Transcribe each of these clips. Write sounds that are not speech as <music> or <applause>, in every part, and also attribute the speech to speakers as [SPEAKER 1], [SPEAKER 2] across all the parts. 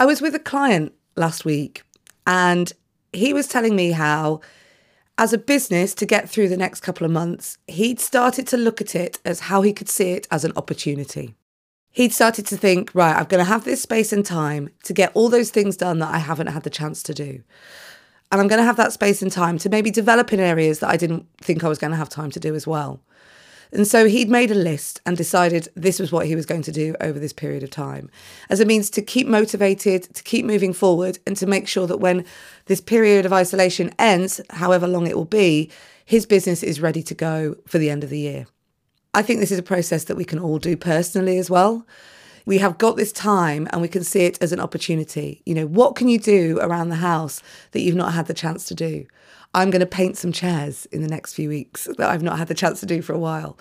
[SPEAKER 1] I was with a client last week and he was telling me how, as a business, to get through the next couple of months, he'd started to look at it as how he could see it as an opportunity. He'd started to think, right, I'm going to have this space and time to get all those things done that I haven't had the chance to do. And I'm going to have that space and time to maybe develop in areas that I didn't think I was going to have time to do as well. And so he'd made a list and decided this was what he was going to do over this period of time as a means to keep motivated, to keep moving forward, and to make sure that when this period of isolation ends, however long it will be, his business is ready to go for the end of the year. I think this is a process that we can all do personally as well. We have got this time and we can see it as an opportunity. You know, what can you do around the house that you've not had the chance to do? I'm going to paint some chairs in the next few weeks that I've not had the chance to do for a while.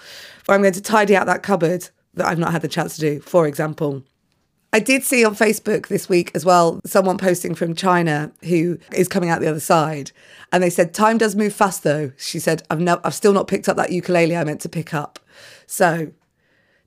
[SPEAKER 1] Or I'm going to tidy out that cupboard that I've not had the chance to do, for example. I did see on Facebook this week as well someone posting from China who is coming out the other side. And they said, Time does move fast though. She said, I've, no- I've still not picked up that ukulele I meant to pick up. So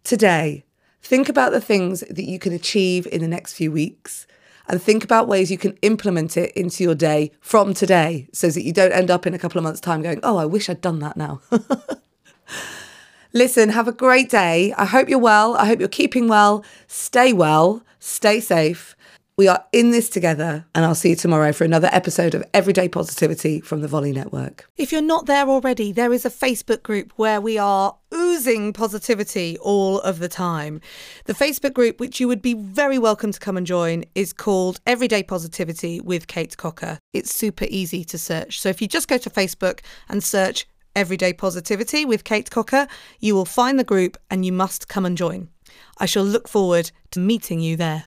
[SPEAKER 1] today, think about the things that you can achieve in the next few weeks and think about ways you can implement it into your day from today so that you don't end up in a couple of months' time going, oh, I wish I'd done that now. <laughs> Listen, have a great day. I hope you're well. I hope you're keeping well. Stay well, stay safe. We are in this together, and I'll see you tomorrow for another episode of Everyday Positivity from the Volley Network. If you're not there already, there is a Facebook group where we are oozing positivity all of the time. The Facebook group, which you would be very welcome to come and join, is called Everyday Positivity with Kate Cocker. It's super easy to search. So if you just go to Facebook and search Everyday Positivity with Kate Cocker, you will find the group and you must come and join. I shall look forward to meeting you there.